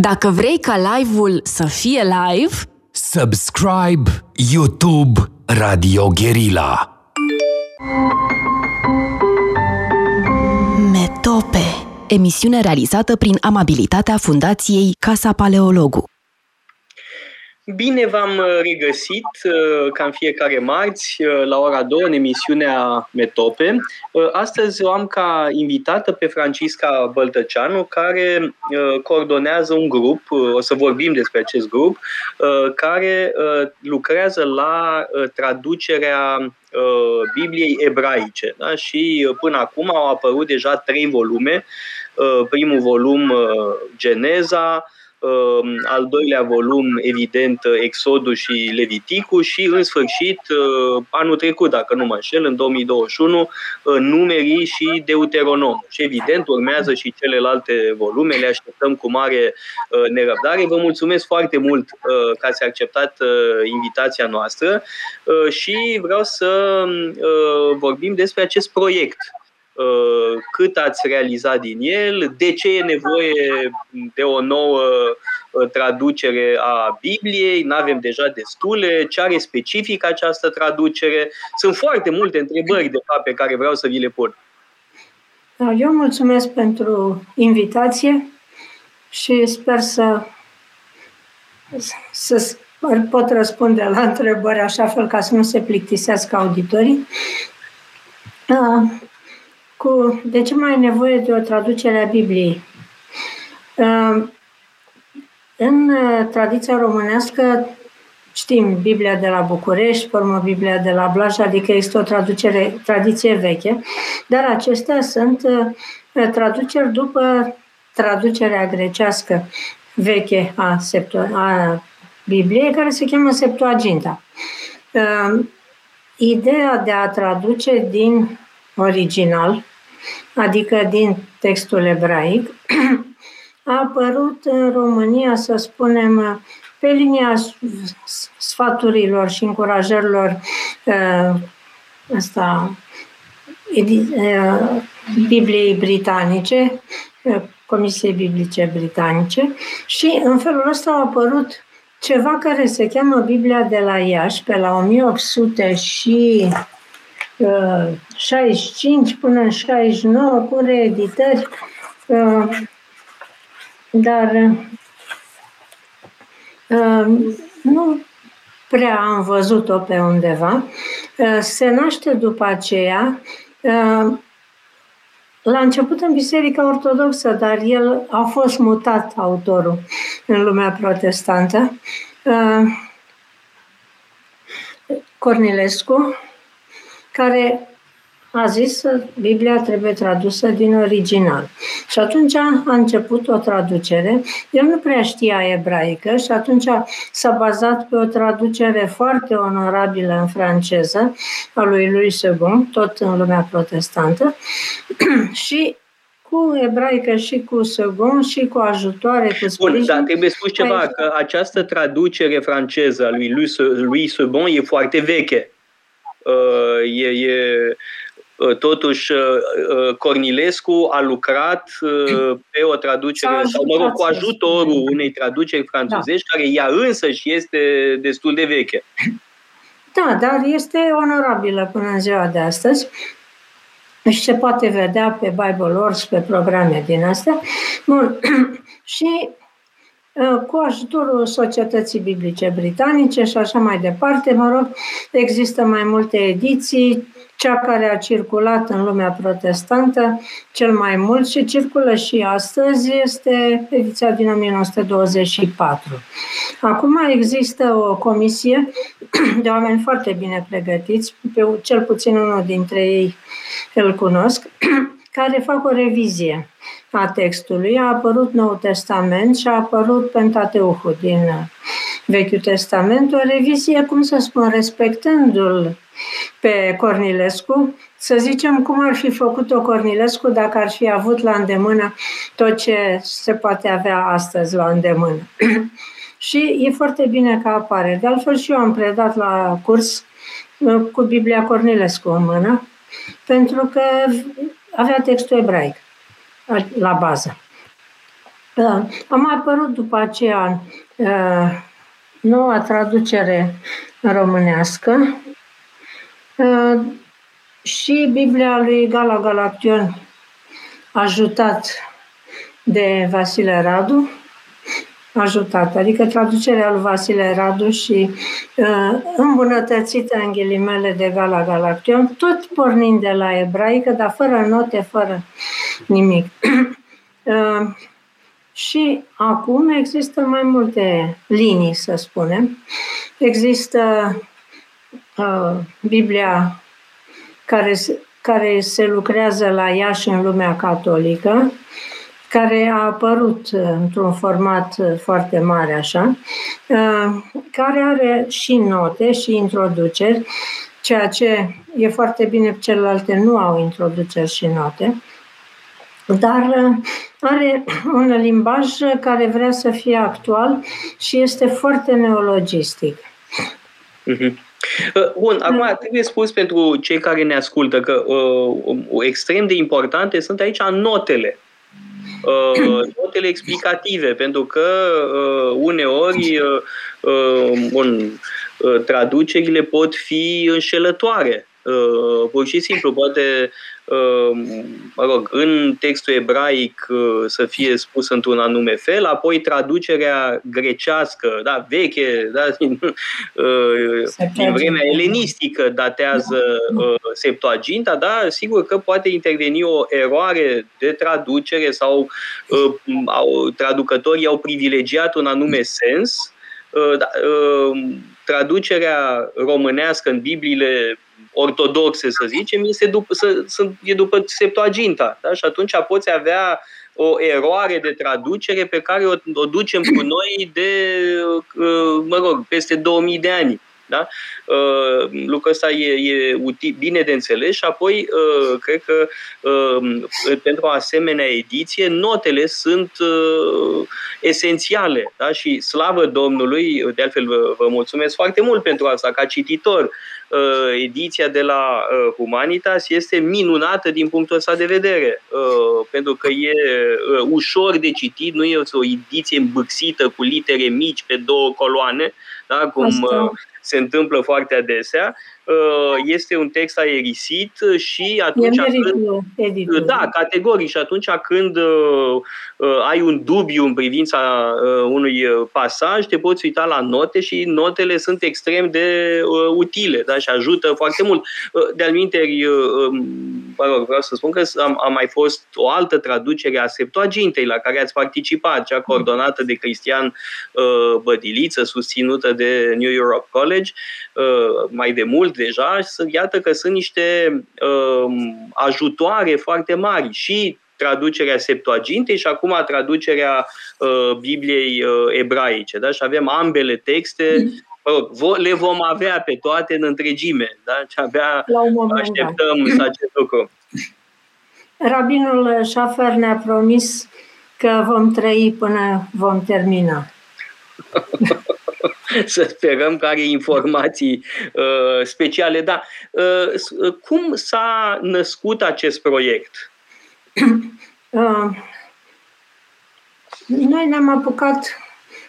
Dacă vrei ca live-ul să fie live, Subscribe YouTube Radio Guerilla. Metope, emisiune realizată prin amabilitatea Fundației Casa Paleologu. Bine v-am uh, regăsit, uh, ca în fiecare marți, uh, la ora 2, în emisiunea Metope. Astăzi o am ca invitată pe Francisca Băltăceanu, care coordonează un grup, o să vorbim despre acest grup, care lucrează la traducerea Bibliei ebraice. Da? Și până acum au apărut deja trei volume. Primul volum, Geneza, Ehm, al doilea volum, evident, Exodul și Leviticul și, în sfârșit, ehm, anul trecut, dacă nu mă înșel, în 2021, numerii și Deuteronom. Și, evident, urmează și celelalte volume, le așteptăm cu mare nerăbdare. Vă mulțumesc foarte mult că ați acceptat invitația noastră și vreau să vorbim despre acest proiect Uh, cât ați realizat din el, de ce e nevoie de o nouă uh, traducere a Bibliei, nu avem deja destule, ce are specific această traducere. Sunt foarte multe întrebări, de fapt, pe care vreau să vi le pun. Da, eu mulțumesc pentru invitație și sper să, să pot răspunde la întrebări așa fel ca să nu se plictisească auditorii. Uh, cu de ce mai ai nevoie de o traducere a Bibliei? În uh, tradiția românească știm Biblia de la București, formă Biblia de la Blaj, adică este o traducere, tradiție veche, dar acestea sunt uh, traduceri după traducerea grecească veche a, Septu- a Bibliei, care se cheamă Septuaginta. Ideea de a traduce din original, adică din textul ebraic, a apărut în România, să spunem, pe linia sfaturilor și încurajărilor uh, asta, uh, Bibliei britanice, uh, Comisiei Biblice Britanice și în felul ăsta a apărut ceva care se cheamă Biblia de la Iași pe la 1800 și 65 până în 69 cu reeditări, uh, dar uh, nu prea am văzut-o pe undeva. Uh, se naște după aceea la început în Biserica Ortodoxă, dar el a fost mutat, autorul, în lumea protestantă. Cornilescu, care a zis că Biblia trebuie tradusă din original. Și atunci a început o traducere. El nu prea știa ebraică și atunci s-a bazat pe o traducere foarte onorabilă în franceză a lui Louis II, tot în lumea protestantă, și cu ebraică și cu second și cu ajutoare, cu sprijin. Bun, dar trebuie spus ceva, că această traducere franceză a lui Louis II e foarte veche. Uh, e, e uh, totuși uh, Cornilescu a lucrat pe o traducere, sau mă rog, cu ajutorul unei traduceri franțuzești, da. care ea însă și este destul de veche. Da, dar este onorabilă până în ziua de astăzi și se poate vedea pe Bible Wars, pe programe din astea. Bun. și Uh, cu ajutorul Societății Biblice Britanice și așa mai departe. Mă rog, există mai multe ediții, cea care a circulat în lumea protestantă cel mai mult și circulă și astăzi este ediția din 1924. Acum există o comisie de oameni foarte bine pregătiți, pe cel puțin unul dintre ei îl cunosc, care fac o revizie a textului. A apărut Noul Testament și a apărut Pentateuhul din Vechiul Testament, o revizie, cum să spun, respectându-l pe Cornilescu, să zicem cum ar fi făcut-o Cornilescu dacă ar fi avut la îndemână tot ce se poate avea astăzi la îndemână. și e foarte bine că apare. De altfel și eu am predat la curs uh, cu Biblia Cornilescu în mână, pentru că avea textul ebraic la bază. A mai apărut după aceea noua traducere românească. Și Biblia lui Gala Galaction, ajutat de Vasile Radu, ajutat, adică traducerea lui Vasile Radu și uh, îmbunătățită în ghilimele de Gala Galaction, tot pornind de la ebraică, dar fără note, fără nimic. uh, și acum există mai multe linii, să spunem. Există uh, Biblia care, care se lucrează la ea și în lumea catolică, care a apărut uh, într-un format uh, foarte mare, așa, uh, care are și note și introduceri, ceea ce e foarte bine, celelalte nu au introduceri și note, dar are un limbaj care vrea să fie actual și este foarte neologistic. Mm-hmm. Bun, acum trebuie spus pentru cei care ne ascultă că uh, extrem de importante sunt aici notele. Uh, notele explicative, pentru că uh, uneori uh, uh, bun, uh, traducerile pot fi înșelătoare. Uh, pur și simplu, poate Ehm, mă rog, în textul ebraic uh, să fie spus într-un anume fel, apoi traducerea grecească, da, veche, da, din, uh, din vremea elenistică datează uh, Septuaginta, da, sigur că poate interveni o eroare de traducere sau au, traducătorii au privilegiat un anume sens, da, traducerea românească în Bibliile ortodoxe, să zicem, este după, să, să, e după Septuaginta. Da? Și atunci poți avea o eroare de traducere pe care o, o ducem cu noi de, uh, mă rog, peste 2000 de ani. Da? Uh, lucrul ăsta e, e util, bine de înțeles și apoi uh, cred că uh, pentru o asemenea ediție notele sunt uh, esențiale da? și slavă Domnului, de altfel vă, vă mulțumesc foarte mult pentru asta ca cititor, uh, ediția de la uh, Humanitas este minunată din punctul ăsta de vedere, uh, pentru că e uh, ușor de citit, nu e o ediție îmbâxită cu litere mici pe două coloane, da? cum uh, se întâmplă foarte adesea, uh, este un text aerisit și atunci când... Da, categoric. Și atunci când uh, uh, ai un dubiu în privința unui pasaj, te poți uita la note și notele sunt extrem de utile da? și ajută foarte mult. De-al minteri, um, mă rog, vreau să spun că am, am mai fost o altă traducere a Septuagintei la care ați participat, cea coordonată de Cristian Bădiliță, susținută de New Europe College, mai de mult deja, iată că sunt niște uh, ajutoare foarte mari și traducerea Septuagintei și acum traducerea uh, Bibliei uh, ebraice. Da? Și avem ambele texte, mă rog, le vom avea pe toate în întregime. Da? Și abia așteptăm da. să acest lucru. Rabinul Șafer ne-a promis că vom trăi până vom termina. să sperăm că are informații uh, speciale. Da. Uh, cum s-a născut acest proiect? Uh, noi ne-am apucat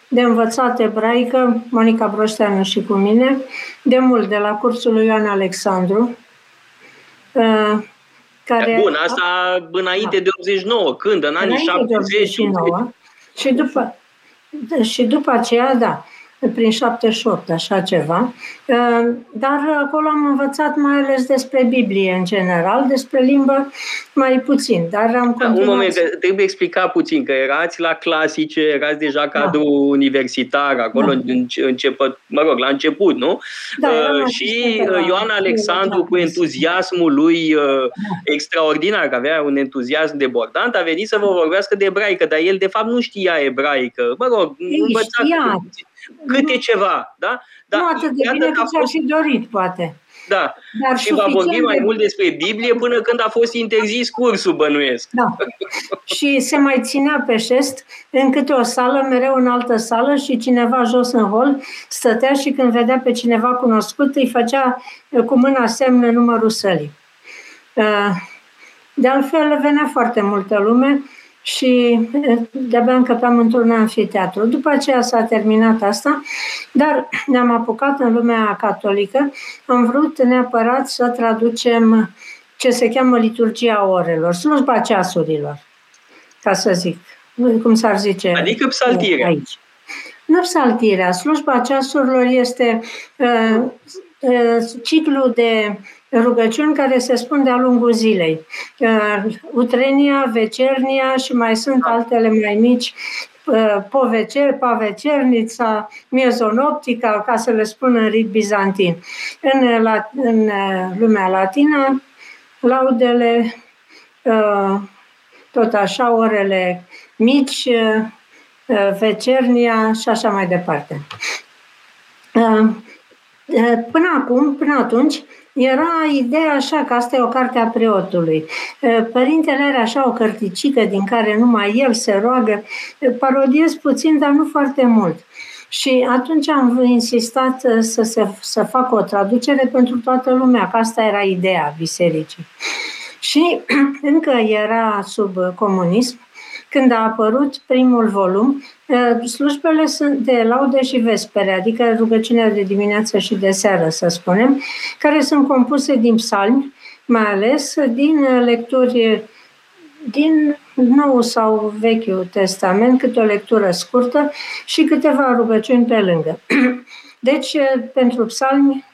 de învățat ebraică, Monica Broșteanu și cu mine, de mult, de la cursul lui Ioan Alexandru. Uh, care... Bun, asta înainte da. de 89, când? În anii 70? Și după, și după aceea, da prin 78, așa ceva. Uh, dar acolo am învățat mai ales despre Biblie în general, despre limbă mai puțin, dar am continuat... Da, un moment, trebuie explica puțin, că erați la clasice, erați deja cadru da. universitar, acolo da. început, mă rog, la început, nu? Da, uh, și Ioan Alexandru, cu entuziasmul lui uh, da. extraordinar, că avea un entuziasm debordant, a venit să vă vorbească de ebraică, dar el de fapt nu știa ebraică. Mă rog, învăța știa câte ceva, da? Dar nu atât de bine cât și dorit, poate. Da. Dar și va vorbi mai de... mult despre Biblie până când a fost interzis cursul, bănuiesc. Da. și se mai ținea pe șest în câte o sală, mereu în altă sală și cineva jos în hol stătea și când vedea pe cineva cunoscut îi făcea cu mâna semne numărul sălii. Uh, de altfel, venea foarte multă lume și de-abia încăpeam într-un anfiteatru. După aceea s-a terminat asta, dar ne-am apucat în lumea catolică. Am vrut neapărat să traducem ce se cheamă liturgia orelor, slujba ceasurilor, ca să zic, cum s-ar zice Adică psaltirea. aici. Nu psaltirea, slujba ceasurilor este uh, uh, ciclu de rugăciuni care se spun de-a lungul zilei. Uh, utrenia, vecernia și mai sunt altele mai mici, uh, povecer, pavecernița, miezonoptica, ca să le spun în rit bizantin. În, la, în uh, lumea latină, laudele, tot așa, orele mici, vecernia și așa mai departe. Până acum, până atunci, era ideea așa că asta e o carte a preotului. Părintele are așa o cărticică din care numai el se roagă. Parodiez puțin, dar nu foarte mult. Și atunci am insistat să, se, să fac o traducere pentru toată lumea, că asta era ideea bisericii. Și încă era sub comunism, când a apărut primul volum, slujbele sunt de laude și vespere, adică rugăciunea de dimineață și de seară, să spunem, care sunt compuse din psalmi, mai ales din lecturi din Nou sau Vechiul Testament, câte o lectură scurtă și câteva rugăciuni pe lângă. Deci, pentru psalmi,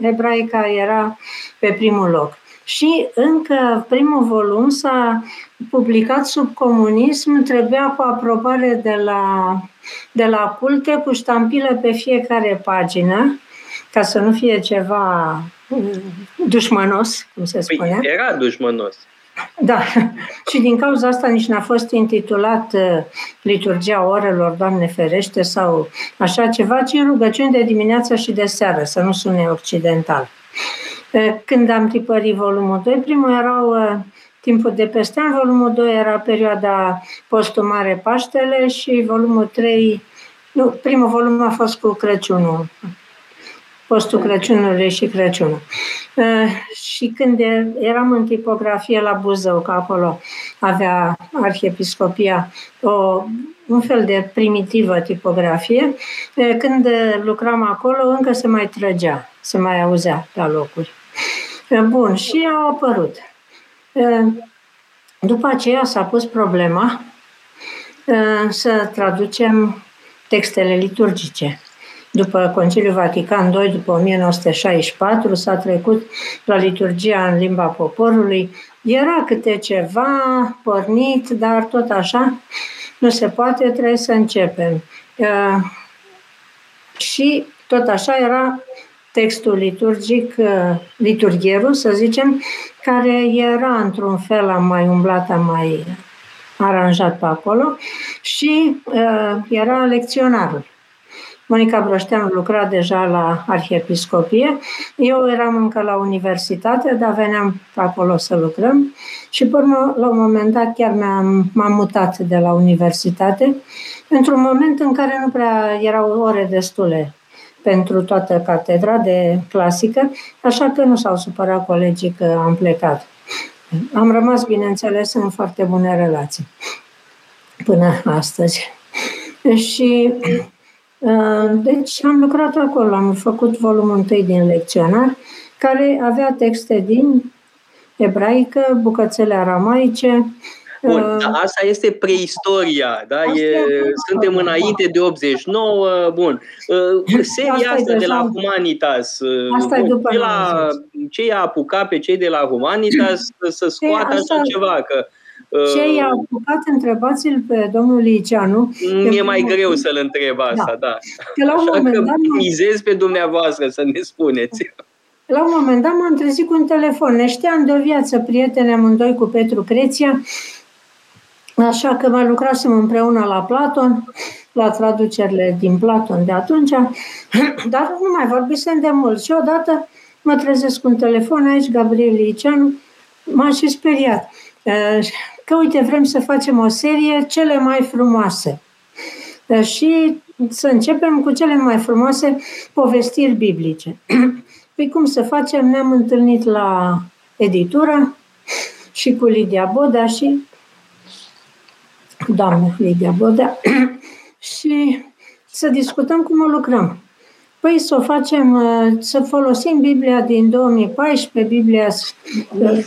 ebraica era pe primul loc. Și încă primul volum s-a publicat sub comunism, trebuia cu aprobare de la, de la culte, cu ștampilă pe fiecare pagină, ca să nu fie ceva mm, dușmanos, cum se păi, spune. era dușmanos. Da, și din cauza asta nici n-a fost intitulat uh, Liturgia Orelor, Doamne ferește, sau așa ceva, ci rugăciuni de dimineață și de seară, să nu sune occidental. Când am tipărit volumul 2, primul erau uh, timpul de peste an, volumul 2 era perioada postumare Paștele și volumul 3, nu, primul volum a fost cu Crăciunul, postul Crăciunului și Crăciunul. Uh, și când eram în tipografie la Buzău, că acolo avea arhiepiscopia o, un fel de primitivă tipografie, uh, când lucram acolo încă se mai trăgea, se mai auzea la locuri. Bun, și au apărut. După aceea s-a pus problema să traducem textele liturgice. După Conciliul Vatican II, după 1964, s-a trecut la liturgia în limba poporului. Era câte ceva pornit, dar tot așa nu se poate, trebuie să începem. Și tot așa era textul liturgic, uh, liturghierul, să zicem, care era într-un fel am mai umblat, am mai aranjat pe acolo și uh, era lecționarul. Monica Broșteanu lucra deja la arhiepiscopie, eu eram încă la universitate, dar veneam pe acolo să lucrăm și până la un moment dat chiar m-am, m-am mutat de la universitate, într-un moment în care nu prea erau ore destule pentru toată catedra de clasică, așa că nu s-au supărat colegii că am plecat. Am rămas, bineînțeles, în foarte bune relații până astăzi. Și uh, deci am lucrat acolo, am făcut volumul întâi din lecționar, care avea texte din ebraică, bucățele aramaice, Bun, uh, asta este preistoria, da? Asta e, suntem înainte de 89, bun. Uh, seria asta, asta de la Humanitas, uh, asta bun, după la, ce i-a apucat pe cei de la Humanitas să scoată așa ceva, că ce i-a apucat, întrebați-l pe domnul Liceanu. Mi-e mai greu să-l întreb asta, da. da. Că la un Așa moment dat... mizez pe dumneavoastră să ne spuneți. La un moment dat m-am trezit cu un telefon. Ne știam de o viață prieteni amândoi cu Petru Creția Așa că mai lucrasem împreună la Platon, la traducerile din Platon de atunci, dar nu mai vorbisem de mult. Și odată mă trezesc cu un telefon aici, Gabriel Liceanu, m-a și speriat. Că uite, vrem să facem o serie cele mai frumoase. Și să începem cu cele mai frumoase povestiri biblice. Păi cum să facem? Ne-am întâlnit la editură și cu Lidia Boda și doamna Lidia Bodea, și să discutăm cum o lucrăm. Păi să o facem, uh, să folosim Biblia din 2014, Biblia uh,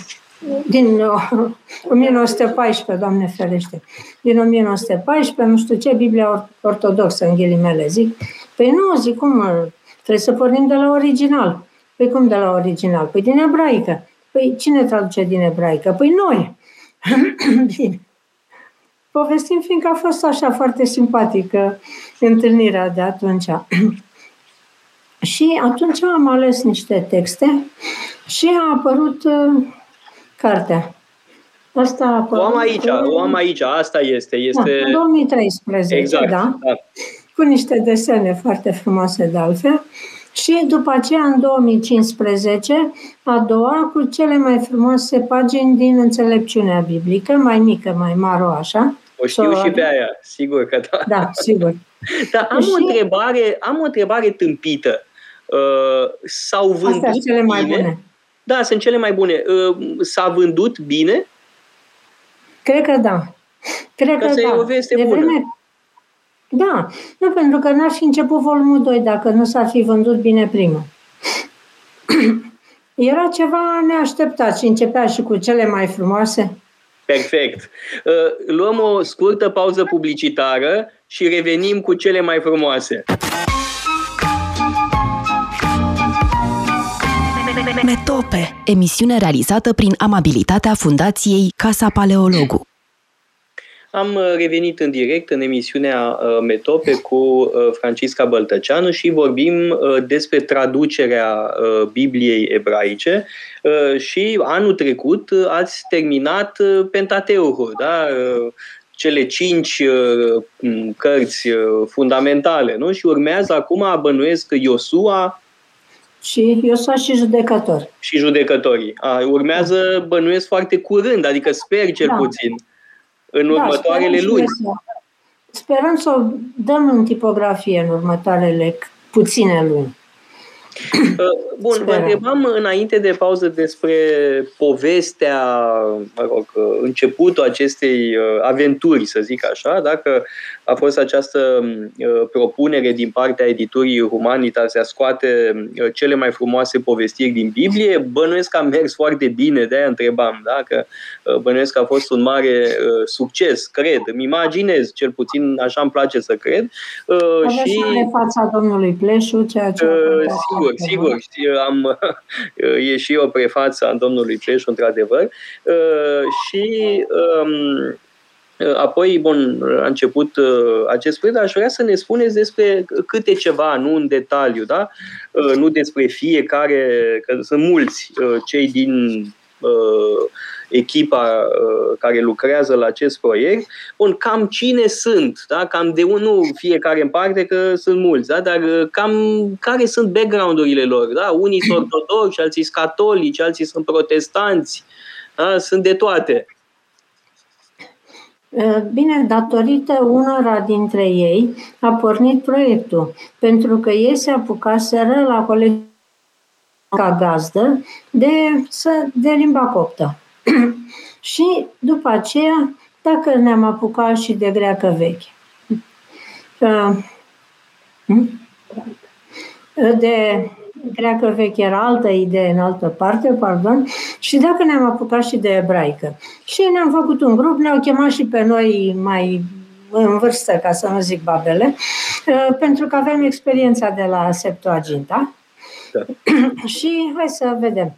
din 1914, uh, Doamne ferește, din 1914, nu știu ce, Biblia ortodoxă, în ghilimele, zic. Păi nu, zic, cum, trebuie să pornim de la original. Păi cum de la original? Păi din ebraică. Păi cine traduce din ebraică? Păi noi. Bine. Povestim fiindcă a fost așa foarte simpatică întâlnirea de atunci. și atunci am ales niște texte și a apărut uh, cartea. Asta a apărut, o am aici, o am aici, asta este. este... Da, 2013, exact, da, da. Cu niște desene foarte frumoase de altfel. Și după aceea, în 2015, a doua, cu cele mai frumoase pagini din înțelepciunea biblică, mai mică, mai maro, așa. O știu și pe aia, sigur că da. Da, sigur. Dar am, și... o întrebare, am o întrebare tâmpită. Uh, s-au vândut Astea cele mai bine? bune. Da, sunt cele mai bune. Uh, s-a vândut bine? Cred că da. Cred că, că da. e o veste de bună. Vreme... Da, nu, pentru că n-ar fi început volumul 2 dacă nu s-ar fi vândut bine primul. Era ceva neașteptat și începea și cu cele mai frumoase. Perfect. Uh, luăm o scurtă pauză publicitară și revenim cu cele mai frumoase. Metope, emisiune realizată prin amabilitatea Fundației Casa Paleologu. Am uh, revenit în direct în emisiunea uh, Metope cu uh, Francisca Băltăceanu și vorbim despre traducerea Bibliei ebraice și anul trecut ați terminat Pentateuhul, da? cele cinci cărți fundamentale, nu? Și urmează acum, bănuiesc, Iosua, și Iosua și judecători. Și judecătorii. A, urmează, bănuiesc, foarte curând, adică sper cel da. puțin în da, următoarele luni. Să, sperăm să o dăm în tipografie în următoarele puține luni. Uh, bun, Sperăm. vă întrebam înainte de pauză despre povestea, mă rog, uh, începutul acestei uh, aventuri, să zic așa, dacă a fost această propunere din partea editurii Humanitas de a scoate cele mai frumoase povestiri din Biblie. Bănuiesc că a mers foarte bine, de-aia întrebam, dacă bănuiesc că a fost un mare succes, cred, îmi imaginez, cel puțin așa îmi place să cred. Aveți și fața domnului Pleșu, ceea ce... Uh, sigur, sigur, am, e și o prefață a domnului Ceșu, într-adevăr, uh, și um, Apoi, bun, a început uh, acest proiect, aș vrea să ne spuneți despre câte ceva, nu în detaliu, da? Uh, nu despre fiecare, că sunt mulți cei din echipa uh, care lucrează la acest proiect, bun, cam cine sunt, da? cam de unul fiecare în parte, că sunt mulți, da? dar uh, cam care sunt background-urile lor. Da? Unii sunt ortodoxi, alții sunt catolici, alții sunt protestanți, da? sunt de toate. Uh, bine, datorită unora dintre ei a pornit proiectul, pentru că ei se apucaseră la colegii ca gazdă de, de limba coptă. și după aceea, dacă ne-am apucat și de greacă veche. Hm? De greacă veche era altă idee în altă parte, pardon, și dacă ne-am apucat și de ebraică. Și ne-am făcut un grup, ne-au chemat și pe noi mai în vârstă, ca să nu zic babele, pentru că avem experiența de la Septuaginta. Da. și hai să vedem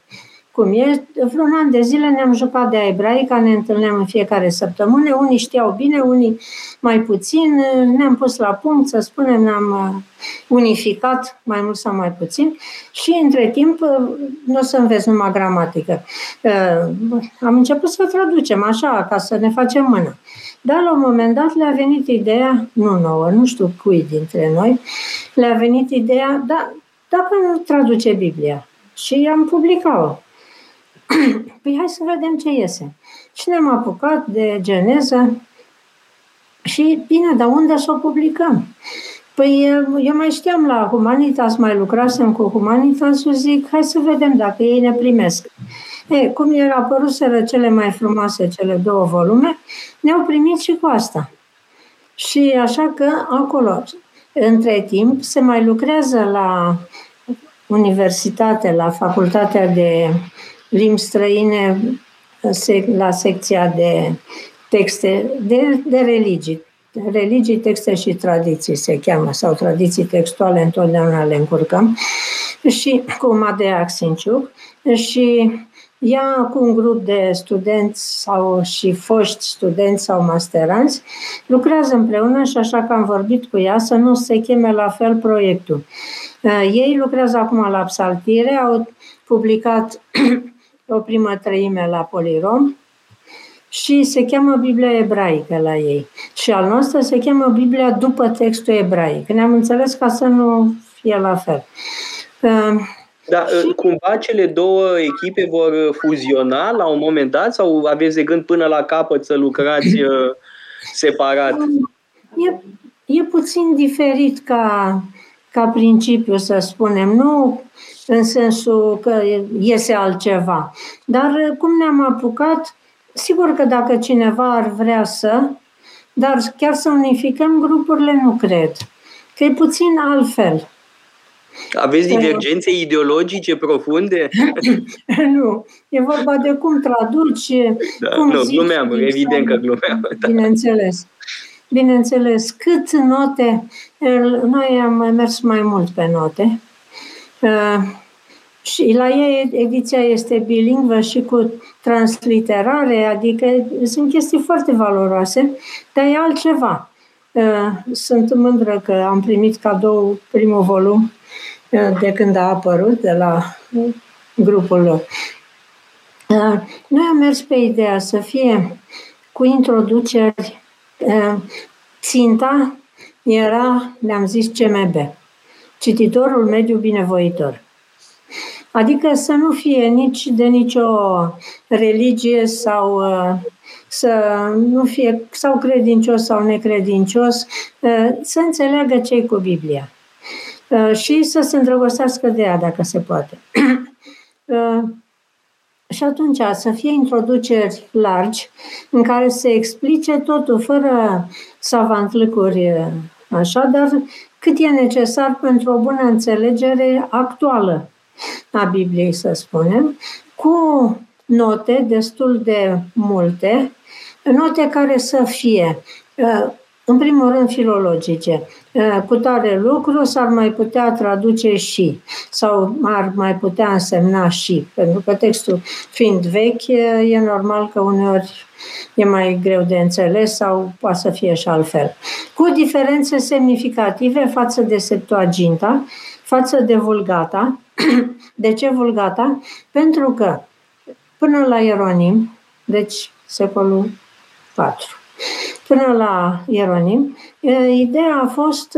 cum e. Vreun an de zile ne-am jucat de ebraica, ne întâlneam în fiecare săptămână, unii știau bine, unii mai puțin, ne-am pus la punct, să spunem, ne-am uh, unificat mai mult sau mai puțin și între timp uh, nu o să înveți numai gramatică. Uh, am început să traducem așa, ca să ne facem mână. Dar la un moment dat le-a venit ideea, nu nouă, nu știu cui dintre noi, le-a venit ideea, da, dacă nu traduce Biblia, și am publicat-o. păi hai să vedem ce iese. Și ne-am apucat de geneză și bine, dar unde să o publicăm? Păi eu mai știam la Humanitas, mai lucrasem cu Humanitas și zic, hai să vedem dacă ei ne primesc. E, cum era apăruseră cele mai frumoase, cele două volume, ne-au primit și cu asta. Și așa că acolo, între timp, se mai lucrează la universitate, la facultatea de limbi străine, la secția de texte, de, de religii. Religii, texte și tradiții se cheamă, sau tradiții textuale, întotdeauna le încurcăm. Și cu Madea Axinciuc. Și ea cu un grup de studenți sau și foști studenți sau masteranți lucrează împreună și așa că am vorbit cu ea să nu se cheme la fel proiectul. Uh, ei lucrează acum la psaltire, au publicat o primă treime la Polirom și se cheamă Biblia ebraică la ei. Și al nostru se cheamă Biblia după textul ebraic. Ne-am înțeles ca să nu fie la fel. Uh, da, și... cumva cele două echipe vor fuziona la un moment dat sau aveți de gând până la capăt să lucrați uh, separat? E, e puțin diferit ca, ca principiu, să spunem. Nu în sensul că iese altceva. Dar cum ne-am apucat, sigur că dacă cineva ar vrea să, dar chiar să unificăm grupurile, nu cred. Că e puțin altfel. Aveți divergențe ideologice profunde? nu. E vorba de cum traduci, da, cum nu, zici, glumeam, evident că glumeam. Da. Bineînțeles. Bineînțeles. Cât note, noi am mers mai mult pe note. Uh, și la ei ediția este bilingvă și cu transliterare, adică sunt chestii foarte valoroase, dar e altceva. Uh, sunt mândră că am primit cadou primul volum de când a apărut de la grupul lor. Noi am mers pe ideea să fie cu introduceri. Ținta era, le-am zis, CMB, cititorul mediu binevoitor. Adică să nu fie nici de nicio religie sau să nu fie sau credincios sau necredincios, să înțeleagă ce cu Biblia. Uh, și să se îndrăgostească de ea, dacă se poate. Uh, și atunci să fie introduceri largi în care se explice totul fără savantlăcuri uh, așa, dar cât e necesar pentru o bună înțelegere actuală a Bibliei, să spunem, cu note destul de multe, note care să fie în primul rând, filologice. Cu tare lucru s-ar mai putea traduce și, sau ar mai putea însemna și, pentru că textul fiind vechi, e normal că uneori e mai greu de înțeles sau poate să fie și altfel. Cu diferențe semnificative față de Septuaginta, față de Vulgata. De ce Vulgata? Pentru că până la Ieronim, deci secolul 4, Până la Ieronim, ideea a fost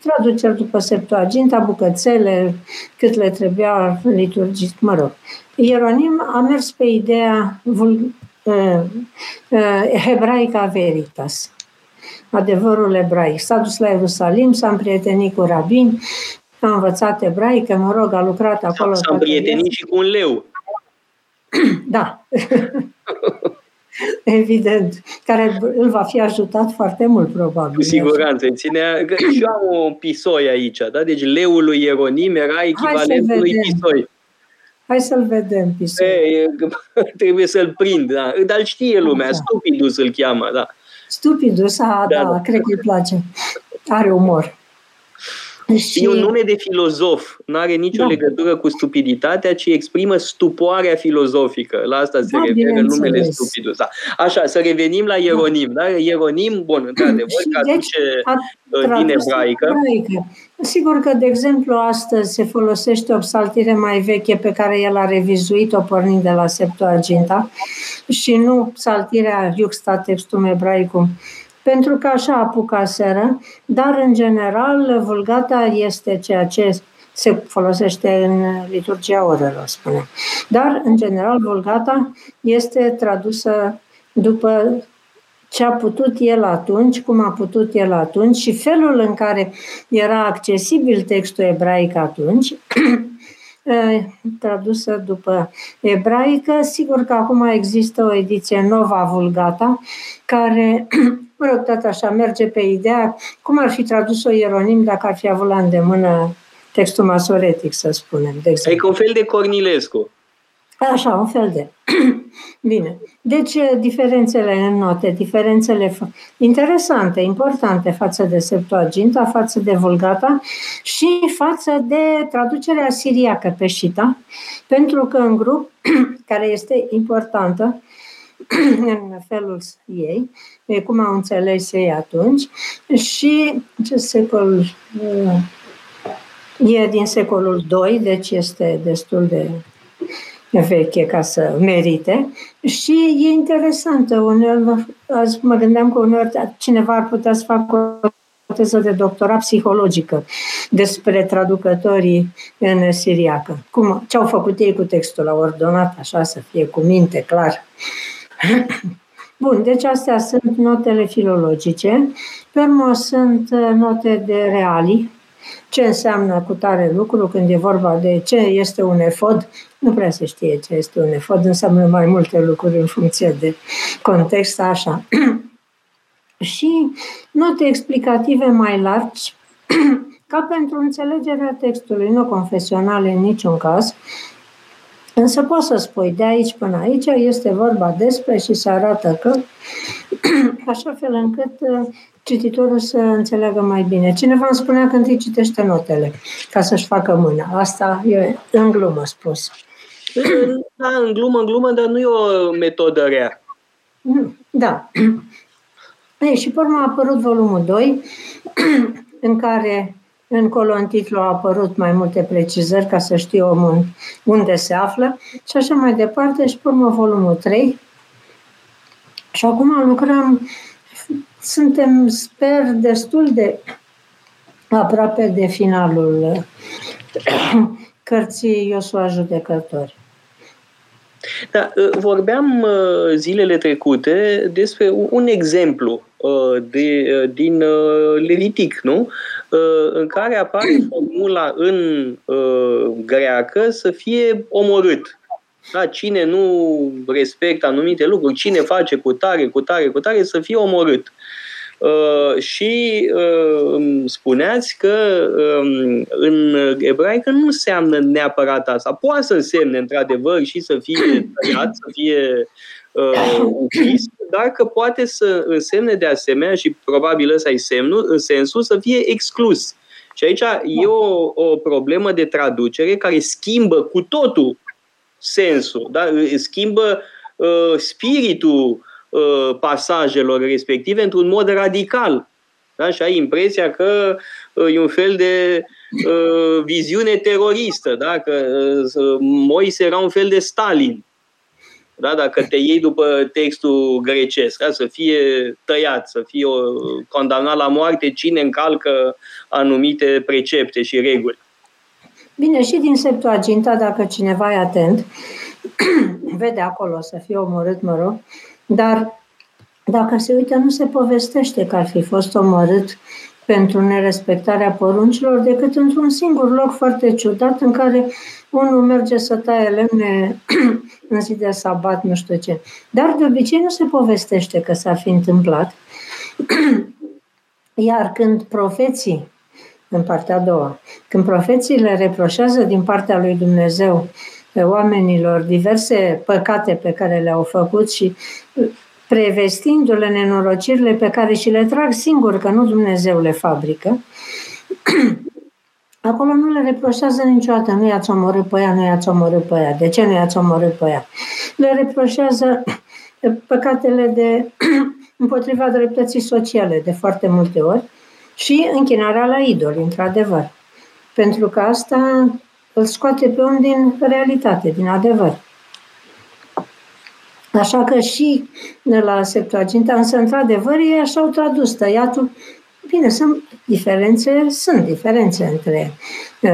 traduceri după Septuaginta, bucățele, cât le trebuia liturgii, mă rog. Ieronim a mers pe ideea vul, uh, uh, hebraica veritas, adevărul ebraic. S-a dus la Ierusalim, s-a împrietenit cu rabini, a învățat ebraică, mă rog, a lucrat acolo. S-a împrietenit și cu un leu. da. Evident, care îl va fi ajutat foarte mult, probabil. Cu siguranță. Ținea, și eu am un pisoi aici, da? Deci leul lui Ieronim era echivalentul lui pisoi. Hai să-l vedem, pisoi. E, trebuie să-l prind, da. Dar știe lumea, da. Stupidus îl cheamă, da. Stupidus, a, da, da, da. cred că îi place. Are umor. Și... E un nume de filozof, nu are nicio da. legătură cu stupiditatea, ci exprimă stupoarea filozofică. La asta se da, referă numele stupidus. Da. Așa, să revenim la Ieronim. Da? Ieronim, bun, într-adevăr, că aduce deci, din ebraică. ebraică. Sigur că, de exemplu, astăzi se folosește o psaltire mai veche pe care el a revizuit-o pornind de la Septuaginta și nu psaltirea Iuxta textum ebraicum pentru că așa apucaseră, dar în general vulgata este ceea ce se folosește în liturgia orelor, spune. Dar, în general, vulgata este tradusă după ce a putut el atunci, cum a putut el atunci și felul în care era accesibil textul ebraic atunci, tradusă după ebraică. Sigur că acum există o ediție Nova Vulgata, care mă rog, tot așa, merge pe ideea cum ar fi tradus-o Ieronim dacă ar fi avut la îndemână textul masoretic, să spunem. De exemplu. Adică un fel de Cornilescu. Așa, un fel de. Bine. Deci, diferențele în note, diferențele interesante, importante față de Septuaginta, față de Vulgata și față de traducerea siriacă pe Shita, pentru că în grup, care este importantă în felul ei, cum au înțeles ei atunci, și ce secol e din secolul II, deci este destul de veche ca să merite și e interesantă. Uneori, azi mă gândeam că uneori cineva ar putea să facă o teză de doctorat psihologică despre traducătorii în siriacă. Cum, ce au făcut ei cu textul, l-au ordonat așa să fie cu minte, clar. Bun, deci astea sunt notele filologice. Pe urmă sunt note de reali, ce înseamnă cu tare lucru când e vorba de ce este un efod. Nu prea se știe ce este un efod, înseamnă mai multe lucruri în funcție de context, așa. și note explicative mai largi, ca pentru înțelegerea textului, nu confesionale în niciun caz, Însă poți să spui, de aici până aici este vorba despre și se arată că, așa fel încât cititorul să înțeleagă mai bine. Cineva îmi spunea că întâi citește notele ca să-și facă mâna. Asta e în glumă spus. Da, în glumă, în glumă, dar nu e o metodă rea. Da. Ei, și pe urmă a apărut volumul 2, în care în colon-titlu au apărut mai multe precizări ca să știe omul unde se află și așa mai departe și pe urmă volumul 3. Și acum lucrăm suntem, sper, destul de aproape de finalul cărții Iosua Judecători. Da, ă, vorbeam ă, zilele trecute despre un exemplu ă, de, din Levitic, nu? În care apare formula în greacă să fie omorât. Da, cine nu respectă anumite lucruri, cine face cu tare, cu tare, cu tare, să fie omorât. Uh, și uh, spuneați că uh, în ebraică nu înseamnă neapărat asta. Poate să însemne, într-adevăr, și să fie tăiat, să fie uh, închis, dar că poate să însemne de asemenea, și probabil ăsta e semnul, în sensul să fie exclus. Și aici e o, o problemă de traducere care schimbă cu totul sensul, da? schimbă uh, spiritul uh, pasajelor respective într-un mod radical. Da? Și ai impresia că uh, e un fel de uh, viziune teroristă, da? că uh, Moise era un fel de Stalin. Da? Dacă te iei după textul grecesc, da? să fie tăiat, să fie uh, condamnat la moarte cine încalcă anumite precepte și reguli. Bine, și din Septuaginta, dacă cineva e atent, vede acolo să fie omorât, mă rog, dar dacă se uită, nu se povestește că ar fi fost omorât pentru nerespectarea poruncilor, decât într-un singur loc foarte ciudat în care unul merge să taie lemne în zi de sabat, nu știu ce. Dar de obicei nu se povestește că s-ar fi întâmplat. Iar când profeții în partea a doua. Când profeții le reproșează din partea lui Dumnezeu pe oamenilor diverse păcate pe care le-au făcut și prevestindu-le nenorocirile pe care și le trag singur, că nu Dumnezeu le fabrică, acolo nu le reproșează niciodată, nu i-ați omorât pe ea, nu i-ați omorât pe ea. De ce nu i-ați omorât pe ea? Le reproșează păcatele de împotriva dreptății sociale de foarte multe ori, și închinarea la idoli, într-adevăr. Pentru că asta îl scoate pe om din realitate, din adevăr. Așa că și la Septuaginta, însă, într-adevăr, ei așa au tradus tăiatul. Bine, sunt diferențe, sunt diferențe între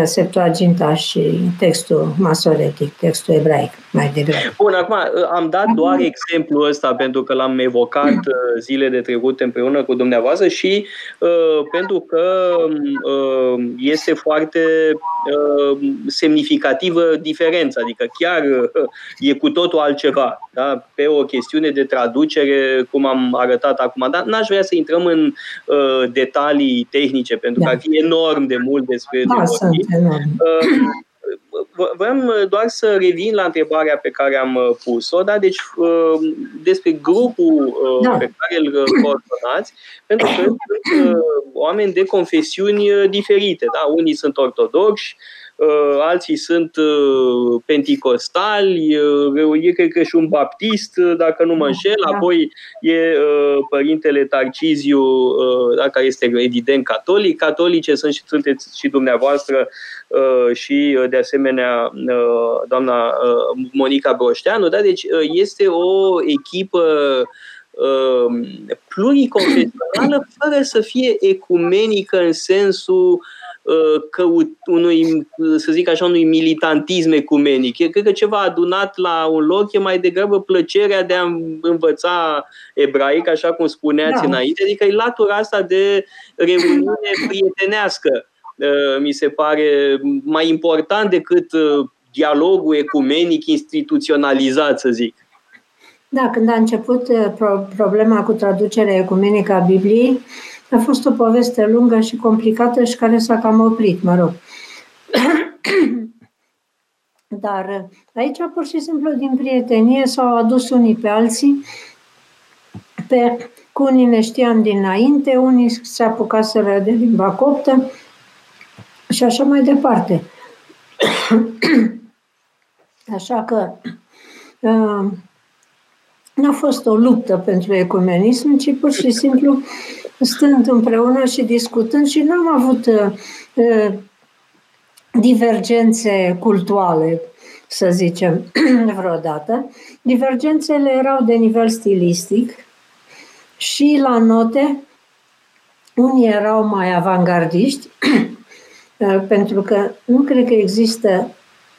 Septuaginta și textul masoretic, textul ebraic, mai degrabă. Bun, acum am dat doar exemplul ăsta pentru că l-am evocat uh, zile de trecute împreună cu dumneavoastră și uh, pentru că uh, este foarte uh, semnificativă diferența, adică chiar uh, e cu totul altceva, da? pe o chestiune de traducere, cum am arătat acum, dar n-aș vrea să intrăm în uh, detalii tehnice, pentru da. că ar fi enorm de mult despre da, Vreau doar să revin la întrebarea pe care am uh, pus-o, da? deci uh, despre grupul uh, da. pe care îl coordonați, pentru că sunt oameni de confesiuni diferite. Da? Unii sunt ortodoxi, Uh, alții sunt uh, penticostali, uh, e cred că și un baptist, dacă nu mă înșel, da. apoi e părintele Tarciziu, da, care este evident catolic, catolice sunt și sunteți și dumneavoastră și de asemenea doamna Monica Broșteanu, da? deci este o echipă pluriconfesională fără să fie ecumenică în sensul Uh, căut unui, să zic așa, unui militantism ecumenic. Cred că ceva adunat la un loc e mai degrabă plăcerea de a învăța ebraic, așa cum spuneați da. înainte, adică e latura asta de reuniune prietenească. Uh, mi se pare mai important decât uh, dialogul ecumenic instituționalizat, să zic. Da, când a început problema cu traducerea ecumenică a Bibliei, a fost o poveste lungă și complicată și care s-a cam oprit, mă rog. Dar aici, pur și simplu, din prietenie s-au adus unii pe alții, pe, cu unii ne știam dinainte, unii se apucaseră de limba coptă și așa mai departe. Așa că uh, n-a fost o luptă pentru ecumenism, ci pur și simplu stând împreună și discutând și nu am avut uh, uh, divergențe culturale, să zicem, vreodată. Divergențele erau de nivel stilistic și la note unii erau mai avangardiști, uh, pentru că nu cred că există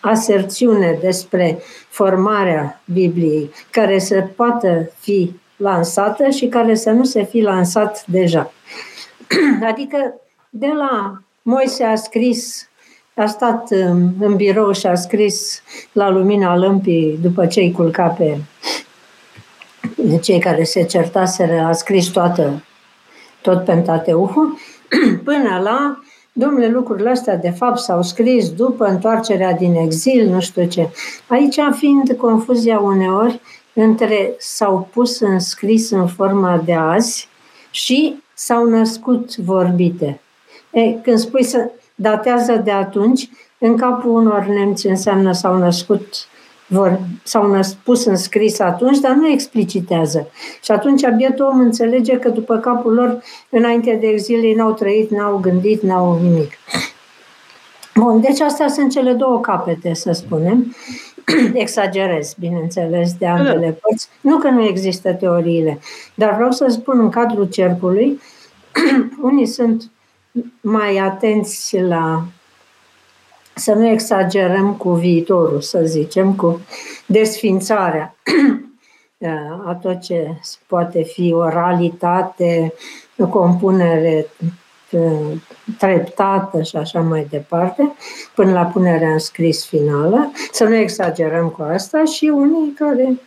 aserțiune despre formarea Bibliei care să poată fi lansată și care să nu se fi lansat deja. Adică de la Moise a scris, a stat în birou și a scris la lumina lămpii după ce îi culca pe cei care se certaseră, a scris toată, tot Pentateuhul, până la Domnule, lucrurile astea de fapt s-au scris după întoarcerea din exil, nu știu ce. Aici fiind confuzia uneori între s-au pus în scris în forma de azi și s-au născut vorbite. E, când spui să datează de atunci, în capul unor nemți înseamnă s-au născut vor, s-au năs, pus în scris atunci, dar nu explicitează. Și atunci bietul om înțelege că după capul lor, înainte de exil, ei n-au trăit, n-au gândit, n-au nimic. Bun, deci astea sunt cele două capete, să spunem. Exagerez, bineînțeles, de ambele da. părți. Nu că nu există teoriile, dar vreau să spun în cadrul cercului, unii sunt mai atenți la să nu exagerăm cu viitorul, să zicem, cu desfințarea a tot ce poate fi o realitate, o compunere treptată și așa mai departe, până la punerea în scris finală. Să nu exagerăm cu asta și unii care,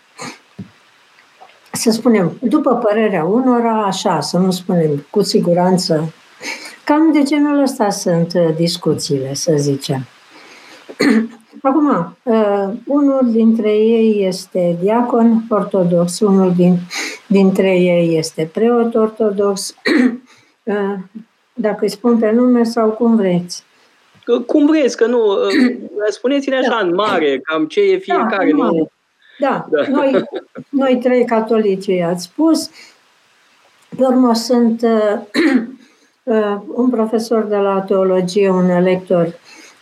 să spunem, după părerea unora, așa, să nu spunem cu siguranță, cam de genul ăsta sunt uh, discuțiile, să zicem. Acum, uh, unul dintre ei este diacon ortodox, unul din, dintre ei este preot ortodox, uh, dacă îi spun pe nume sau cum vreți. Cum vreți, că nu, uh, spuneți-ne așa da. în mare, cam ce e fiecare. Da, nu? da. da. Noi, noi trei catolici ați spus, pe urmă sunt uh, un profesor de la teologie, un lector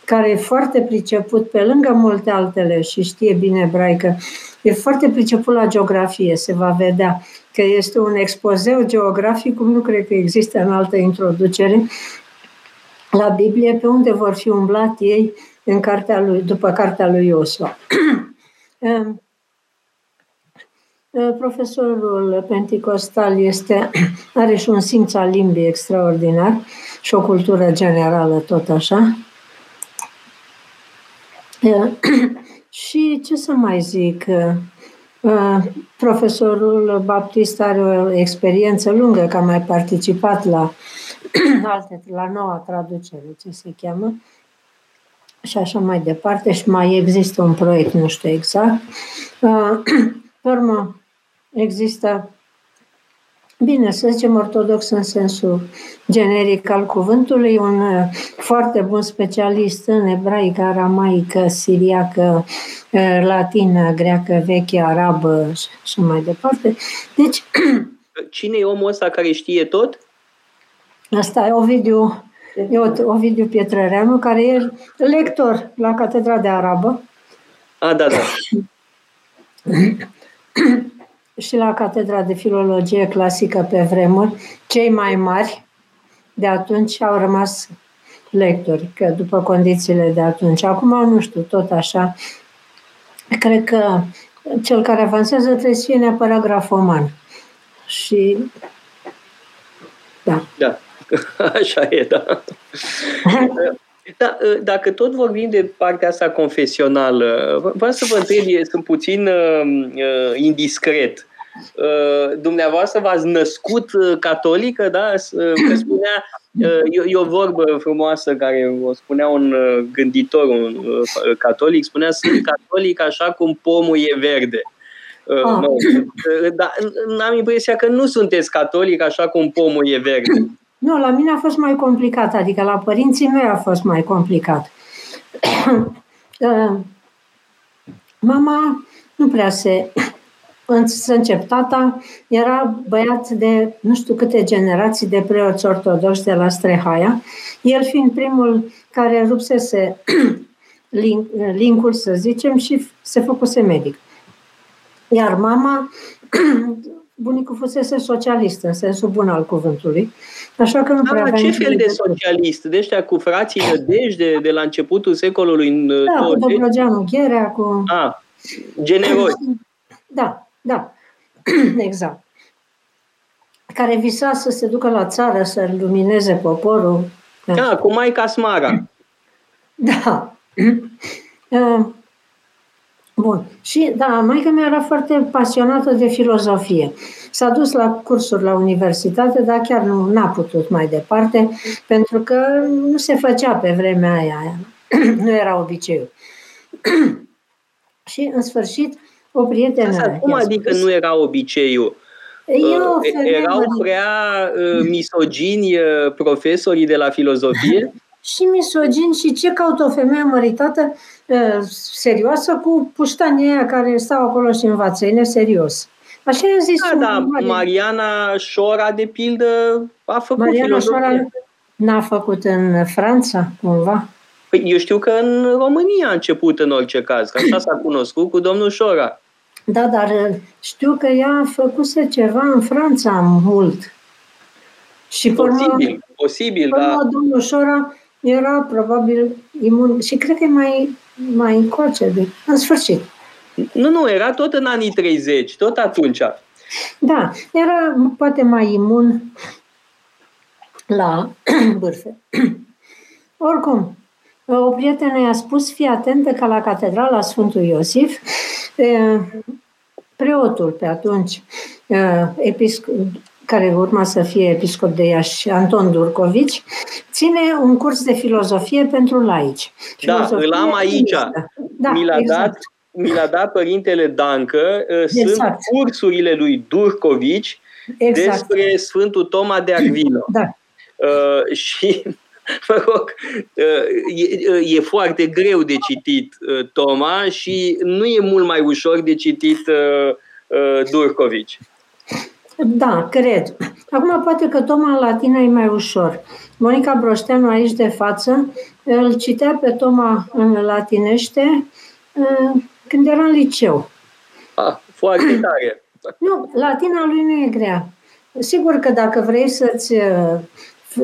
care e foarte priceput pe lângă multe altele și știe bine ebraică, e foarte priceput la geografie, se va vedea că este un expozeu geografic, cum nu cred că există în altă introducere, la Biblie pe unde vor fi umblat ei în cartea lui, după cartea lui Iosua. Profesorul Pentecostal este, are și un simț al limbii extraordinar și o cultură generală tot așa. și ce să mai zic, profesorul Baptist are o experiență lungă, că a mai participat la alte, la noua traducere, ce se cheamă, și așa mai departe, și mai există un proiect, nu știu exact. Pe urmă, există, bine, să zicem ortodox în sensul generic al cuvântului, un uh, foarte bun specialist în ebraică, aramaică, siriacă, uh, latină, greacă, veche, arabă și așa mai departe. Deci... Cine e omul ăsta care știe tot? Asta e Ovidiu, e Ovidiu Pietrăreanu, care e lector la Catedra de Arabă. A, da, da. și la Catedra de Filologie Clasică pe vremuri, cei mai mari de atunci au rămas lectori, că după condițiile de atunci. Acum, nu știu, tot așa, cred că cel care avansează trebuie să fie neapărat grafoman. Și da. Da, așa e, da. Da, ă, dacă tot vorbim de partea asta confesională, vreau să vă întreb, sunt puțin uh, indiscret. Uh, dumneavoastră v-ați născut catolică, da? Că spunea, uh, e, e o vorbă frumoasă care o spunea un gânditor, un uh, catolic, spunea, sunt catolic așa cum pomul e verde. Uh, ah. no, dar am impresia că nu sunteți catolic așa cum pomul e verde. Nu, la mine a fost mai complicat, adică la părinții mei a fost mai complicat. Uh, mama nu prea se... Să încep, tata era băiat de nu știu câte generații de preoți ortodoxi de la Strehaia, el fiind primul care rupsese link, linkul, să zicem, și se făcuse medic. Iar mama bunicul fusese socialist, în sensul bun al cuvântului. Așa că nu da, prea ce fel de socialist? De ăștia cu frații Nădejde de la începutul secolului Da, 20? cu Dobrogeanu Gherea, cu... A, generoși. Da, da, exact. Care visa să se ducă la țară, să lumineze poporul. Da, cu Maica Smara. Da. Uh, Bun. Și, da, maica mea era foarte pasionată de filozofie. S-a dus la cursuri la universitate, dar chiar nu n-a putut mai departe, pentru că nu se făcea pe vremea aia. nu era obiceiul. și, în sfârșit, o prietenă... Asta, cum adică spus, nu era obiceiul? Eu, uh, Erau prea uh, misogini uh, profesorii de la filozofie? și misogini și ce caută o femeie măritată serioasă cu puștanii aia care stau acolo și învață. E neserios. Așa i-a zis da, da, Mariana Șora, de pildă, a făcut Mariana Șora n-a făcut în Franța, cumva? Păi eu știu că în România a început în orice caz, că așa s-a cunoscut cu domnul Șora. Da, dar știu că ea a făcut ceva în Franța mult. Și posibil, urmă, posibil, da. domnul Șora era probabil imun și cred că e mai, mai încoace de, în sfârșit. Nu, nu, era tot în anii 30, tot atunci. Da, era poate mai imun la bârfe. Oricum, o prietenă i-a spus, fii atentă că la catedrala Sfântul Iosif, preotul pe atunci, episcop, care urma să fie episcop de Iași, Anton Durcovici, ține un curs de filozofie pentru laici. Da, îl am aici. Da, mi l-a exact. dat mi l-a dat părintele Dancă, uh, exact. sunt cursurile lui Durcovici exact. despre Sfântul Toma de Aquino. Da. Uh, și, mă rog, uh, e, e foarte greu de citit uh, Toma și nu e mult mai ușor de citit uh, uh, Durcovici. Da, cred. Acum poate că Toma în latină e mai ușor. Monica Broșteanu aici de față îl citea pe Toma în latinește uh, când era în liceu. Ah, foarte tare. Nu, latina lui nu e grea. Sigur că dacă vrei să-ți uh,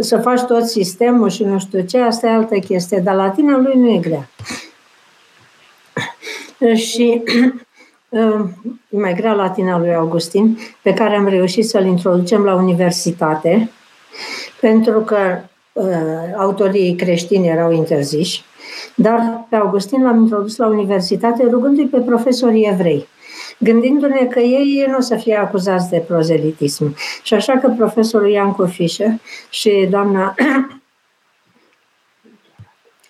să faci tot sistemul și nu știu ce, asta e altă chestie, dar latina lui nu e grea. și e mai grea latina lui Augustin, pe care am reușit să-l introducem la universitate, pentru că uh, autorii creștini erau interziși, dar pe Augustin l-am introdus la universitate rugându-i pe profesorii evrei gândindu-ne că ei nu o să fie acuzați de prozelitism. Și așa că profesorul Iancu Fischer și doamna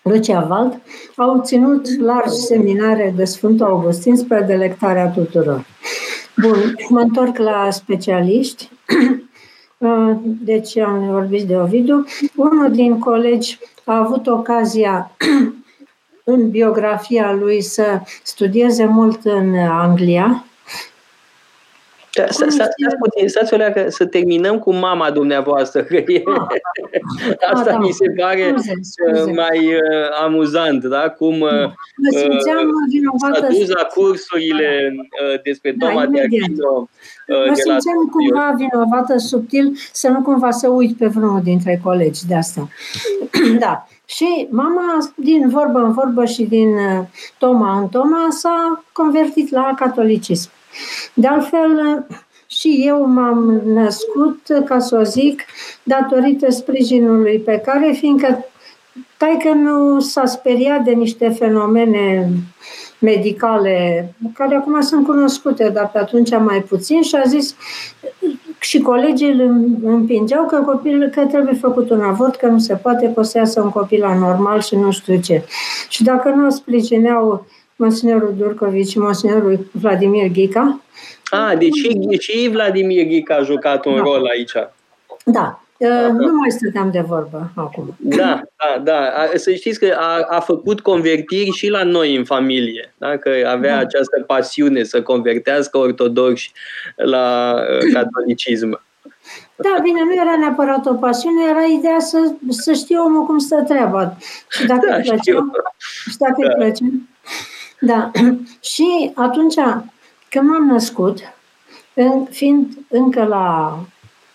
Lucia Vald au ținut largi seminare de Sfântul Augustin spre delectarea tuturor. Bun, mă întorc la specialiști. Deci am vorbit de Ovidiu. Unul din colegi a avut ocazia în biografia lui să studieze mult în Anglia. Da, stați puțin, stați o leacă, să terminăm cu mama dumneavoastră, că e, ah, asta da, mi se pare scuze, scuze. mai uh, amuzant, da? Cum uh, s-a dus la cursurile uh, despre da, Toma de Aquino. Uh, mă simțeam cumva vinovată subtil să nu cumva să uit pe vreunul dintre colegi de asta. da. Și mama, din vorbă în vorbă și din uh, toma în toma, s-a convertit la catolicism. De altfel, și eu m-am născut, ca să o zic, datorită sprijinului pe care, fiindcă taică nu s-a speriat de niște fenomene medicale, care acum sunt cunoscute, dar pe atunci mai puțin, și a zis, și colegii îl împingeau că, copil, că trebuie făcut un avort, că nu se poate, că o să iasă un copil anormal și nu știu ce. Și dacă nu o sprijineau Monsignorul Durcovici și Monsignorul Vladimir Ghica. A, deci și Vladimir Ghica a jucat un da. rol aici. Da, Uh, nu mai stăteam de vorbă acum. Da, da, da. Să știți că a, a făcut convertiri și la noi în familie. Da? Că avea da. această pasiune să convertească ortodoxi la uh, catolicism. Da, bine, nu era neapărat o pasiune, era ideea să, să știe omul cum stă treaba. Și dacă da, îi place. Și dacă da. îi place. Da. și atunci, când m-am născut, fiind încă la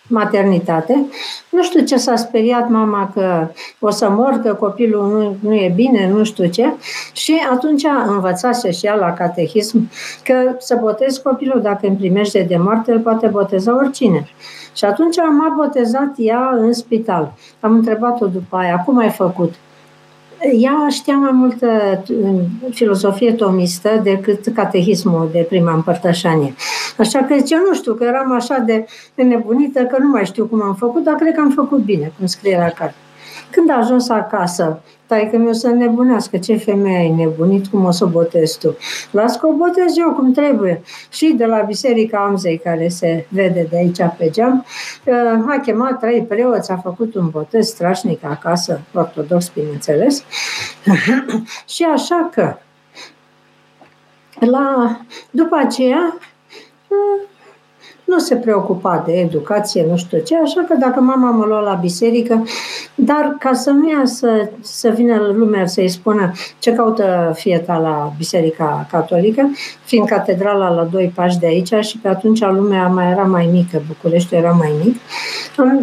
maternitate. Nu știu ce s-a speriat mama că o să mor, că copilul nu, nu e bine, nu știu ce. Și atunci învățase și ea la catehism că să botezi copilul dacă îmi primește de moarte, îl poate boteza oricine. Și atunci m-a botezat ea în spital. Am întrebat-o după aia, cum ai făcut? Ea știa mai multă filozofie tomistă decât catehismul de prima împărtășanie. Așa că eu nu știu, că eram așa de nebunită că nu mai știu cum am făcut, dar cred că am făcut bine, cum scrie la carte. Când a ajuns acasă, tai că mi-o să nebunească, ce femeie ai nebunit, cum o să o botez tu? Las că o botez eu cum trebuie. Și de la Biserica Amzei, care se vede de aici pe geam, uh, a chemat trei preoți, a făcut un botez strașnic acasă, ortodox, bineînțeles. și așa că, la, după aceea, uh, nu se preocupa de educație, nu știu ce, așa că dacă mama mă lua la biserică, dar ca să nu ia să, să vină lumea să-i spună ce caută fieta la biserica catolică, fiind catedrala la doi pași de aici și pe atunci lumea mai era mai mică, București era mai mic,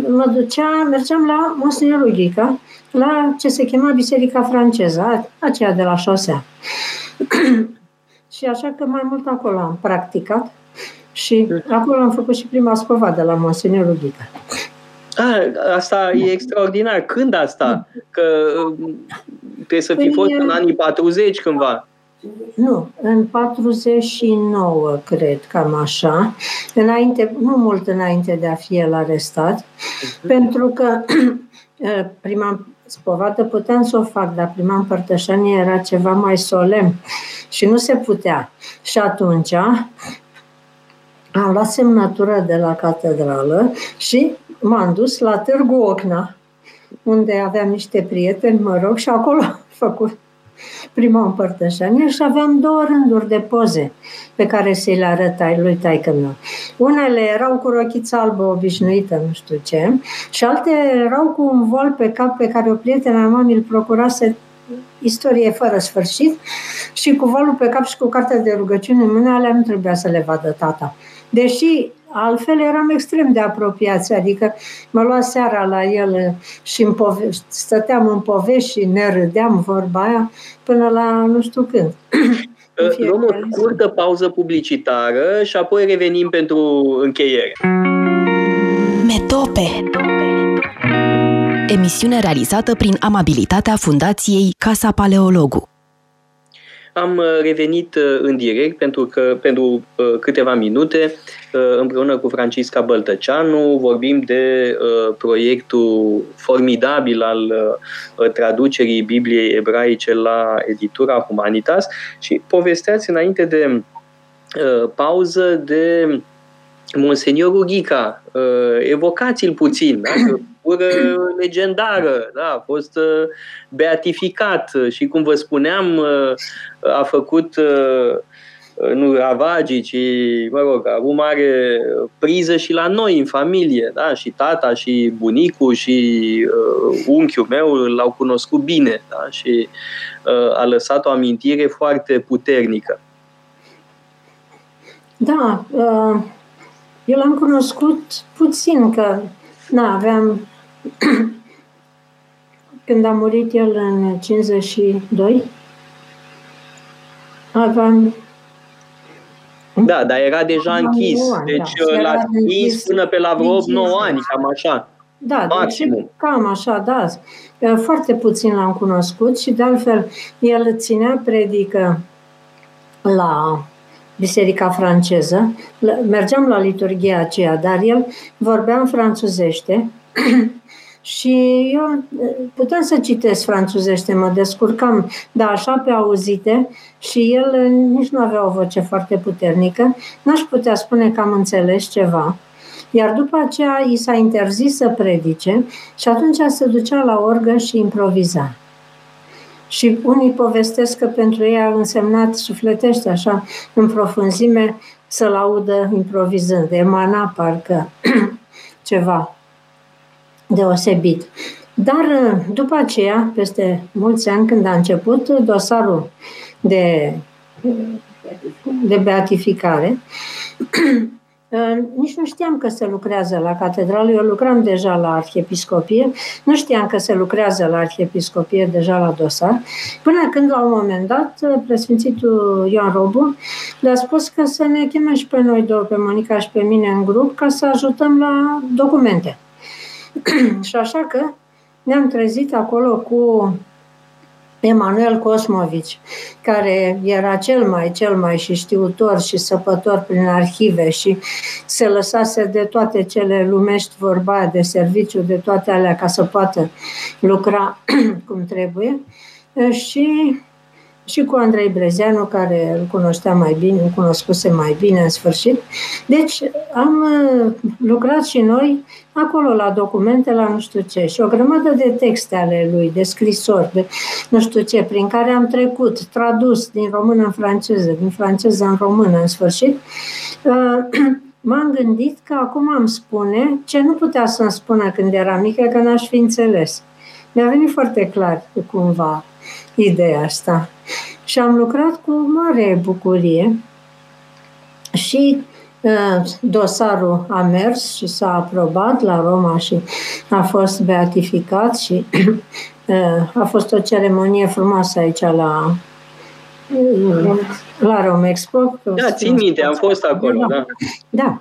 mă ducea, mergeam la Monsignorul Ghica, la ce se chema Biserica franceză, aceea de la șosea. și așa că mai mult acolo am practicat și acolo am făcut și prima de la Monsignorul Ghica. A, asta e extraordinar. Când asta? Că um, trebuie să fi păi, fost în anii 40 cândva. Nu, în 49, cred, cam așa, înainte, nu mult înainte de a fi el arestat, uh-huh. pentru că prima spovadă puteam să o fac, dar prima împărtășanie era ceva mai solemn și nu se putea. Și atunci am luat semnătură de la catedrală și m-am dus la Târgu Ocna, unde aveam niște prieteni, mă rog, și acolo am făcut prima împărtășanie și aveam două rânduri de poze pe care să le arăt lui taică meu. Unele erau cu rochița albă obișnuită, nu știu ce, și alte erau cu un vol pe cap pe care o prietenă a mamei îl procurase istorie fără sfârșit și cu volul pe cap și cu cartea de rugăciune în mână, alea nu trebuia să le vadă tata. Deși altfel eram extrem de apropiați, adică mă lua seara la el și în pove- stăteam în povești și ne râdeam vorba aia până la nu știu când. Luăm o scurtă pauză publicitară și apoi revenim pentru încheiere. Metope Emisiune realizată prin amabilitatea Fundației Casa Paleologu. Am uh, revenit uh, în direct pentru că pentru uh, câteva minute împreună cu Francisca Băltăceanu vorbim de proiectul formidabil al traducerii Bibliei ebraice la editura Humanitas și povesteați înainte de pauză de Monseniorul Ghica, evocați-l puțin, da? Figură legendară, da, a fost uh, beatificat și, cum vă spuneam, uh, a făcut uh, nu ravagii, ci, mă rog, acum are priză și la noi, în familie, da? și tata, și bunicul, și uh, unchiul meu l-au cunoscut bine da? și uh, a lăsat o amintire foarte puternică. Da, uh, eu l-am cunoscut puțin, că na, aveam când a murit el în 52, aveam da, dar era deja închis. Ani, deci da. l-a închis până pe la vreo 8-9 ani, cam așa. Da, deci Maximum. Deci, cam așa, da. Foarte puțin l-am cunoscut și de altfel el ținea predică la biserica franceză. Mergeam la liturgia aceea, dar el vorbea în franțuzește Și eu puteam să citesc franțuzește, mă descurcam, dar așa pe auzite și el nici nu avea o voce foarte puternică, n-aș putea spune că am înțeles ceva. Iar după aceea i s-a interzis să predice și atunci se ducea la orgă și improviza. Și unii povestesc că pentru ei a însemnat sufletește așa în profunzime să-l audă improvizând, emana parcă ceva deosebit. Dar după aceea, peste mulți ani, când a început dosarul de, de beatificare, nici nu știam că se lucrează la catedrală, eu lucram deja la arhiepiscopie, nu știam că se lucrează la arhiepiscopie deja la dosar, până când la un moment dat presfințitul Ioan Robu le-a spus că să ne cheme și pe noi două, pe Monica și pe mine în grup, ca să ajutăm la documente. și așa că ne-am trezit acolo cu Emanuel Cosmovici, care era cel mai, cel mai și știutor și săpător prin arhive și se lăsase de toate cele lumești vorba de serviciu, de toate alea ca să poată lucra cum trebuie. Și și cu Andrei Brezeanu, care îl cunoștea mai bine, îl cunoscuse mai bine în sfârșit. Deci am uh, lucrat și noi acolo la documente, la nu știu ce, și o grămadă de texte ale lui, de scrisori, de nu știu ce, prin care am trecut, tradus din română în franceză, din franceză în română în sfârșit. Uh, m-am gândit că acum am spune ce nu putea să-mi spună când eram mică, că n-aș fi înțeles. Mi-a venit foarte clar cumva ideea asta. Și am lucrat cu mare bucurie și uh, dosarul a mers și s-a aprobat la Roma și a fost beatificat și uh, a fost o ceremonie frumoasă aici la uh, la Rome Expo. Da, țin minte, am fost acolo, da. Da.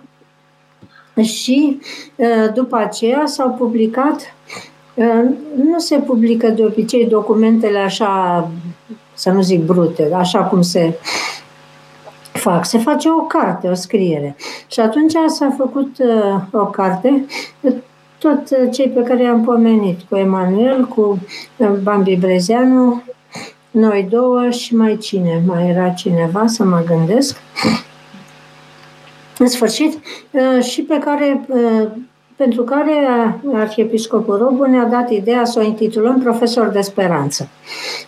da. Și după aceea s-au publicat nu se publică de obicei documentele așa, să nu zic brute, așa cum se fac. Se face o carte, o scriere. Și atunci s-a făcut uh, o carte, tot cei pe care i-am pomenit, cu Emanuel, cu uh, Bambi Brezeanu, noi două și mai cine, mai era cineva, să mă gândesc. În sfârșit, uh, și pe care uh, pentru care Arhiepiscopul Robu ne-a dat ideea să o intitulăm Profesor de Speranță.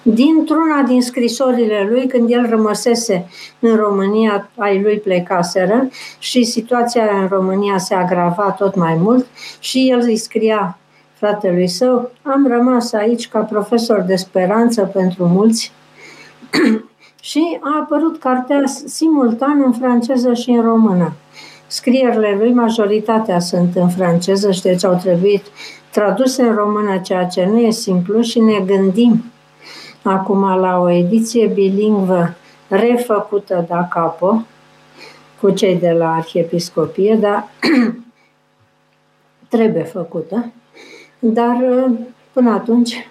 Dintr-una din scrisorile lui, când el rămăsese în România, ai lui plecaseră și situația în România se agrava tot mai mult și el îi scria fratelui său, am rămas aici ca profesor de speranță pentru mulți și a apărut cartea simultan în franceză și în română Scrierile lui, majoritatea sunt în franceză și deci au trebuit traduse în română, ceea ce nu e simplu și ne gândim acum la o ediție bilingvă refăcută da capo cu cei de la Arhiepiscopie, dar trebuie făcută. Dar până atunci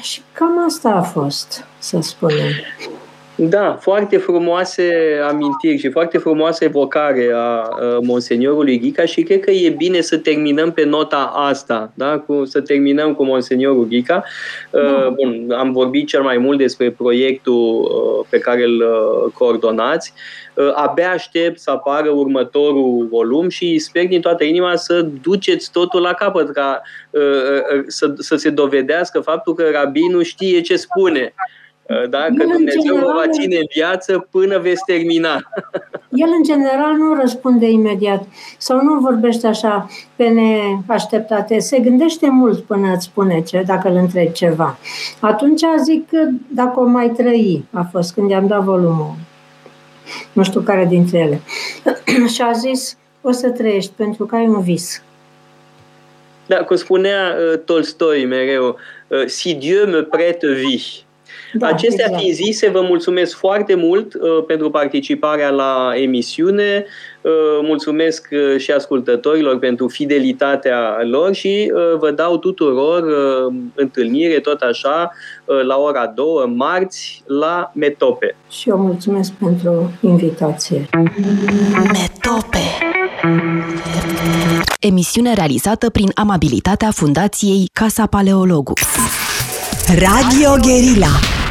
și cam asta a fost, să spunem. Da, foarte frumoase amintiri și foarte frumoasă evocare a monseniorului Ghica și cred că e bine să terminăm pe nota asta, da? cu, să terminăm cu monseniorul Ghica. Da. Bun, am vorbit cel mai mult despre proiectul pe care îl coordonați. Abia aștept să apară următorul volum și sper din toată inima să duceți totul la capăt, ca să, să se dovedească faptul că rabinul știe ce spune Uh, da? Că Dumnezeu vă va ține în viață până veți termina. El, în general, nu răspunde imediat sau nu vorbește așa pe neașteptate. Se gândește mult până îți spune ce, dacă îl întrebi ceva. Atunci zic că dacă o mai trăi, a fost când i-am dat volumul. Nu știu care dintre ele. și a zis, o să trăiești pentru că ai un vis. Da, cum spunea uh, Tolstoi mereu, uh, si Dieu me prête vie, da, Acestea exact. fiind zise, vă mulțumesc foarte mult uh, pentru participarea la emisiune, uh, mulțumesc uh, și ascultătorilor pentru fidelitatea lor și uh, vă dau tuturor uh, întâlnire tot așa uh, la ora 2, marți, la Metope. Și eu mulțumesc pentru invitație. Metope Emisiune realizată prin amabilitatea Fundației Casa Paleologu. Radio Guerilla